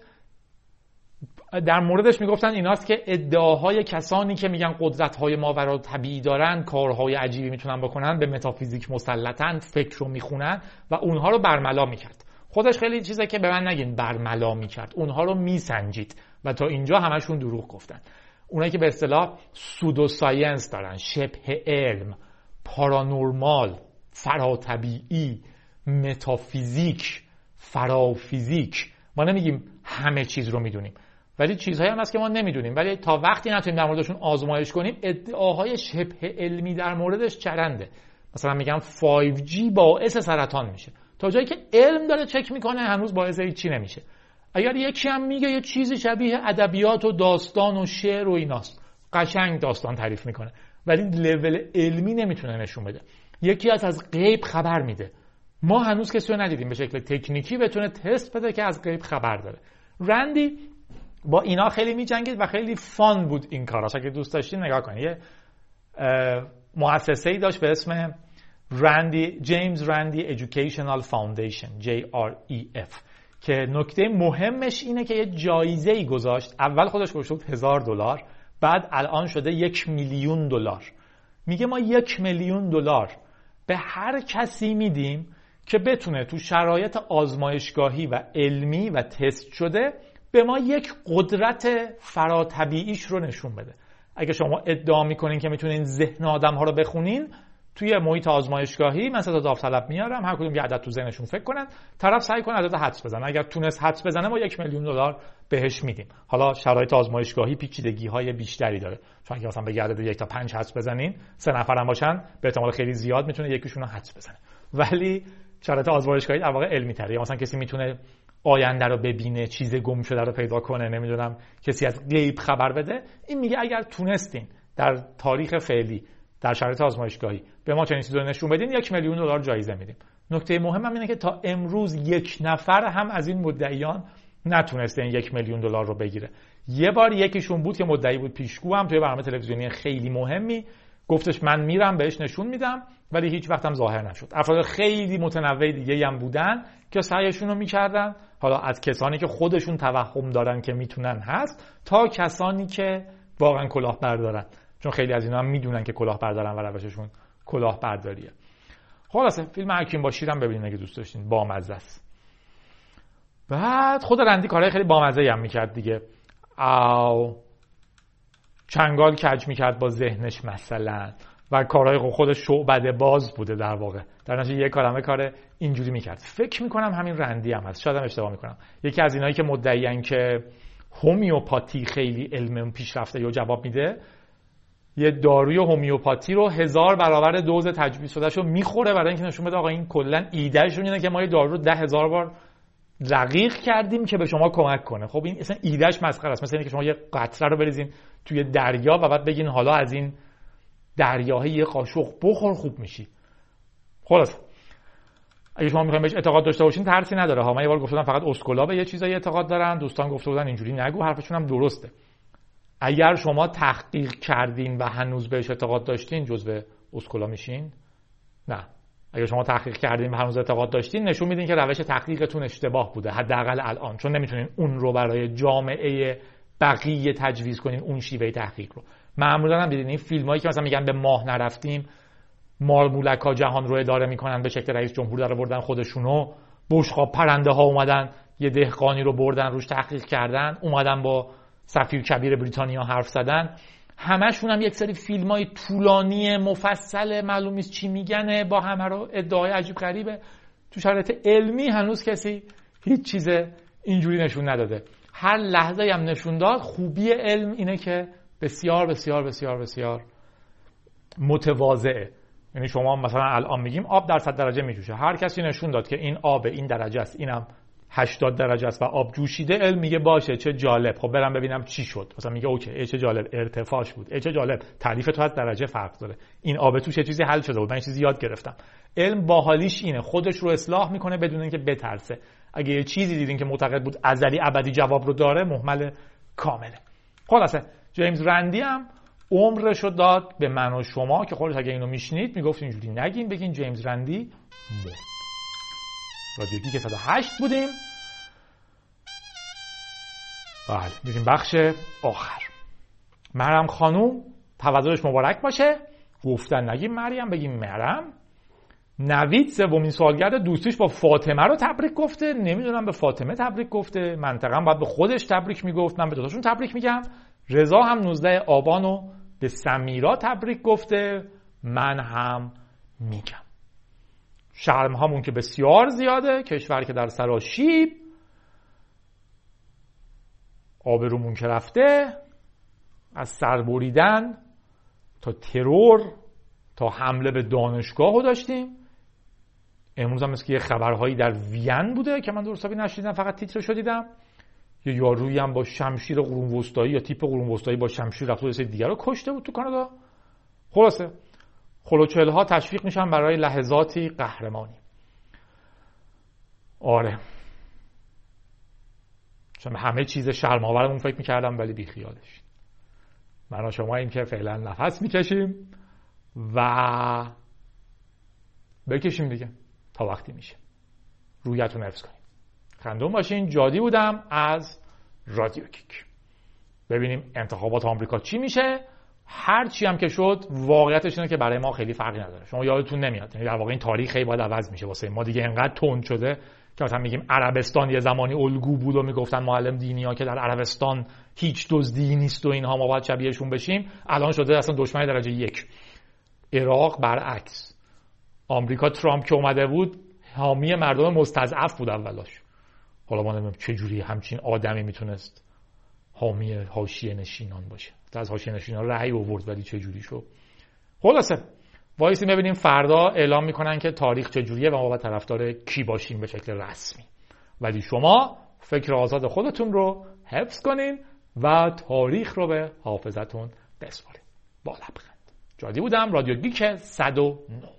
در موردش می‌گفتن ایناست که ادعاهای کسانی که میگن قدرت های ماورا طبیعی دارن کارهای عجیبی می‌تونن بکنن به متافیزیک مسلطن فکر رو می‌خونن و اونها رو برملا می‌کرد. خودش خیلی چیزه که به من نگین برملا می‌کرد. اونها رو میسنجید و تا اینجا همشون دروغ گفتن. اونایی که به اصطلاح سودو ساینس دارن شبه علم پارانورمال فراتبیعی متافیزیک فرافیزیک. ما نمیگیم همه چیز رو می‌دونیم. ولی چیزهایی هم هست که ما نمی‌دونیم. ولی تا وقتی نتونیم در موردشون آزمایش کنیم ادعاهای شبه علمی در موردش چرنده. مثلا میگم 5G باعث سرطان میشه. تا جایی که علم داره چک می‌کنه هنوز باعث چی نمیشه. اگر یکی هم میگه یه چیزی شبیه ادبیات و داستان و شعر و ایناست. قشنگ داستان تعریف می‌کنه. ولی لول علمی نمی‌تونه نشون بده. یکی از از غیب خبر میده. ما هنوز کسی رو ندیدیم به شکل تکنیکی بتونه تست بده که از غیب خبر داره. رندی با اینا خیلی میجنگید و خیلی فان بود این کاراش اگه دوست داشتین نگاه کنید یه مؤسسه ای داشت به اسم رندی جیمز رندی ادویکیشنال فاوندیشن JREF که نکته مهمش اینه که یه جایزه ای گذاشت. اول خودش گذاشت هزار دلار بعد الان شده یک میلیون دلار. میگه ما یک میلیون دلار به هر کسی میدیم که بتونه تو شرایط آزمایشگاهی و علمی و تست شده به ما یک قدرت فراتبیعیش رو نشون بده. اگه شما ادعا می‌کنین که می‌تونین ذهن آدم ها رو بخونین توی محیط آزمایشگاهی من تا داوطلب میارم هر کدوم یه عدد تو ذهنشون فکر کنن طرف سعی کنه عدد حدس بزنه. اگر تونست حدس بزنه ما یک میلیون دلار بهش میدیم. حالا شرایط آزمایشگاهی پیچیدگی های بیشتری داره. چون اگه مثلا به عدد یک تا پنج حدس بزنین سه نفرم باشن به احتمال خیلی زیاد می‌تونه یکیشون حدس بزنه. ولی شرایط آزمایشگاهی در واقع علمی تره مثلا کسی می‌تونه آینده رو ببینه چیز گم شده رو پیدا کنه نمی‌دونم کسی از غیب خبر بده. این میگه اگر تونستین در تاریخ فعلی در شرایط آزمایشگاهی به ما چنین چیزی نشون بدین یک میلیون دلار جایزه میدیم. نکته مهم هم اینه که تا امروز یک نفر هم از این مدعیان نتونسته این یک میلیون دلار رو بگیره. یه بار یکیشون بود که مدعی بود پیشگو هم توی برنامه تلویزیونی خیلی مهمی. گفتش من میرم بهش نشون میدم ولی هیچ وقتم ظاهر نشد. افراد خیلی متنوع دیگه هم بودن که سعیشون رو می‌کردن. حالا از کسانی که خودشون توهم دارن که می‌تونن هست تا کسانی که واقعا کلاه بردارن چون خیلی از اینا هم می‌دونن که کلاه بردارن و روششون کلاه برداریه خلاصه فیلم حکیم با شیرم ببینید اگه دوست داشتین. بامزه است. بعد خود رندی کارهای خیلی بامزه هم می‌کرد دیگه. او چنگال کج می‌کرد با ذهنش مثلا. و کارهای خودش شعبده باز بوده در واقع. در نتیجه یه کارمه کار اینجوری می‌کرد. فکر می‌کنم همین رندی هم هست. شاید هم اشتباه می‌کنم. یکی از اینایی که مدعیان که هومیوپاتی خیلی علم پیشرفته یا جواب میده یه داروی هومیوپاتی رو هزار برابر دوز تجویز شده رو می‌خوره برای اینکه نشون بده آقا این کلا ایدهشون اینه که ما یه دارو رو ده هزار بار رقیق کردیم که به شما کمک کنه. خب این اصلا ایدهش مسخره است. مثل اینکه شما یه قطره رو بریزین توی دریا و بعد بگین حالا از این دریاه یه قاشق بخور خوب میشی. خلاص. اگه شما می‌خواین بهش اعتقاد داشته باشین ترسی نداره. ها من یه بار گفتم فقط اسکولا یه چیزایی اعتقاد دارن. دوستان گفته بودن اینجوری نگو حرفشون هم درسته. اگر شما تحقیق کردین و هنوز بهش اعتقاد داشتین جزو اسکولا میشین؟ نه. اگر شما تحقیق کردین و هنوز اعتقاد داشتین نشون میدین که روش تحقیقتون اشتباه بوده حداقل الان. چون نمی‌تونین اون رو برای جامعه بقیه تجویز کنین اون شیوه تحقیق رو. معمولا هم دیدین این فیلم هایی که مثلا میگن به ماه نرفتیم مارمولکا جهان رو اداره می‌کنن به شکل رئیس جمهور در بردن خودشونو. بشقاب پرنده ها اومدن یه دهقانی رو بردن روش تحقیق کردن اومدن با سفیر کبیر بریتانیا حرف زدن. همشون هم یک سری فیلم های طولانی مفصل معلوم نیست چی میگنه با همه رو ادعای عجیب غریبه. تو شرایط علمی هنوز کسی هیچ چیز اینجوری نشون نداده. هر لحظه هم نشون داد خوبی علم اینه که بسیار بسیار بسیار بسیار متواضعه. یعنی شما مثلا الان میگیم آب در 100 درجه میجوشه. هر کسی نشون داد که این آب این درجه است اینم 80 درجه است و آب جوشیده علم میگه باشه چه جالب. خب برم ببینم چی شد. مثلا میگه اوکی چه جالب ارتفاعش بود. چه جالب تعریف تو از درجه فرق داره. این آب توش چیزی حل شده بود. من چیزی یاد گرفتم. علم باحالیش اینه. خودش رو اصلاح می‌کنه بدون اینکه بترسه. اگه یه چیزی دیدین که معتقد بود ازلی ابدی جواب رو داره محمل کامله خلاصه جیمز رندی هم عمرش رو داد به من و شما که خودش اگه اینو میشنید می‌گفت اینجوری نگین بگین جیمز رندی مرد. رادیو گیک 108 بودیم. بله میریم بخش آخر. مرم خانوم تولدش مبارک باشه. گفتن نگیم مریم بگیم مرم نوید سومین سالگرد دوستیش با فاطمه رو تبریک گفته. نمی‌دونم به فاطمه تبریک گفته. منطقا باید به خودش تبریک می‌گفت. من به دوتاشون تبریک میگم. رضا هم 19 آبان رو به سمیرا تبریک گفته. من هم میگم. شرم همون که بسیار زیاده کشور که در سراشیب آبرومون که رفته از سربریدن تا ترور تا حمله به دانشگاه رو داشتیم. امروز هم مثل یه خبرهایی در وین بوده که من درست نشیدم فقط تیترشو دیدم. یه یارویی هم با شمشیر قرون وسطایی یا تیپ قرون وسطایی با شمشیر رفت و دیگر رو کشته بود تو کانادا. خلاصه خلوچل ها تشویق میشن برای لحظاتی قهرمانی. آره. چون همه چیز شرماورمون فکر می‌کردم ولی بیخیالش. من و شما این که فعلا نفس می‌کشیم و بکشیم دیگه تا وقتی میشه. رویتون حفظ کنیم. خندون باشین. جادی بودم از رادیو کیک. ببینیم انتخابات آمریکا چی میشه. هر چی هم که شد واقعیتش اینه که برای ما خیلی فرقی نداره. شما یادتون نمیاد. یعنی در واقع این تاریخ خیلی باید عوض میشه. واسه ما دیگه انقدر تند شده که مثلا میگیم عربستان یه زمانی الگو بود و می‌گفتن معلم دینی ها که در عربستان هیچ دزدی نیست و اینها ما باید شبیهشون بشیم. الان شده اصلا دشمن درجه یک. عراق برعکس. آمریکا ترامپ که اومده بود حامی مردم مستضعف بود اولاش حالا ما نمی‌دونم چه جوری همچین آدمی می‌تونست حامی حاشیه نشینان باشه. از حاشیه نشینان رأی آورد ولی چه جوری شد؟ خلاصه وایسی ببینیم فردا اعلام می‌کنن که تاریخ چجوریه و ما باید طرفدار کی باشیم به شکل رسمی. ولی شما فکر آزاد خودتون رو حفظ کنین و تاریخ رو به حافظتون بسپارین. با لبخند. جادی بودم رادیو گیک 109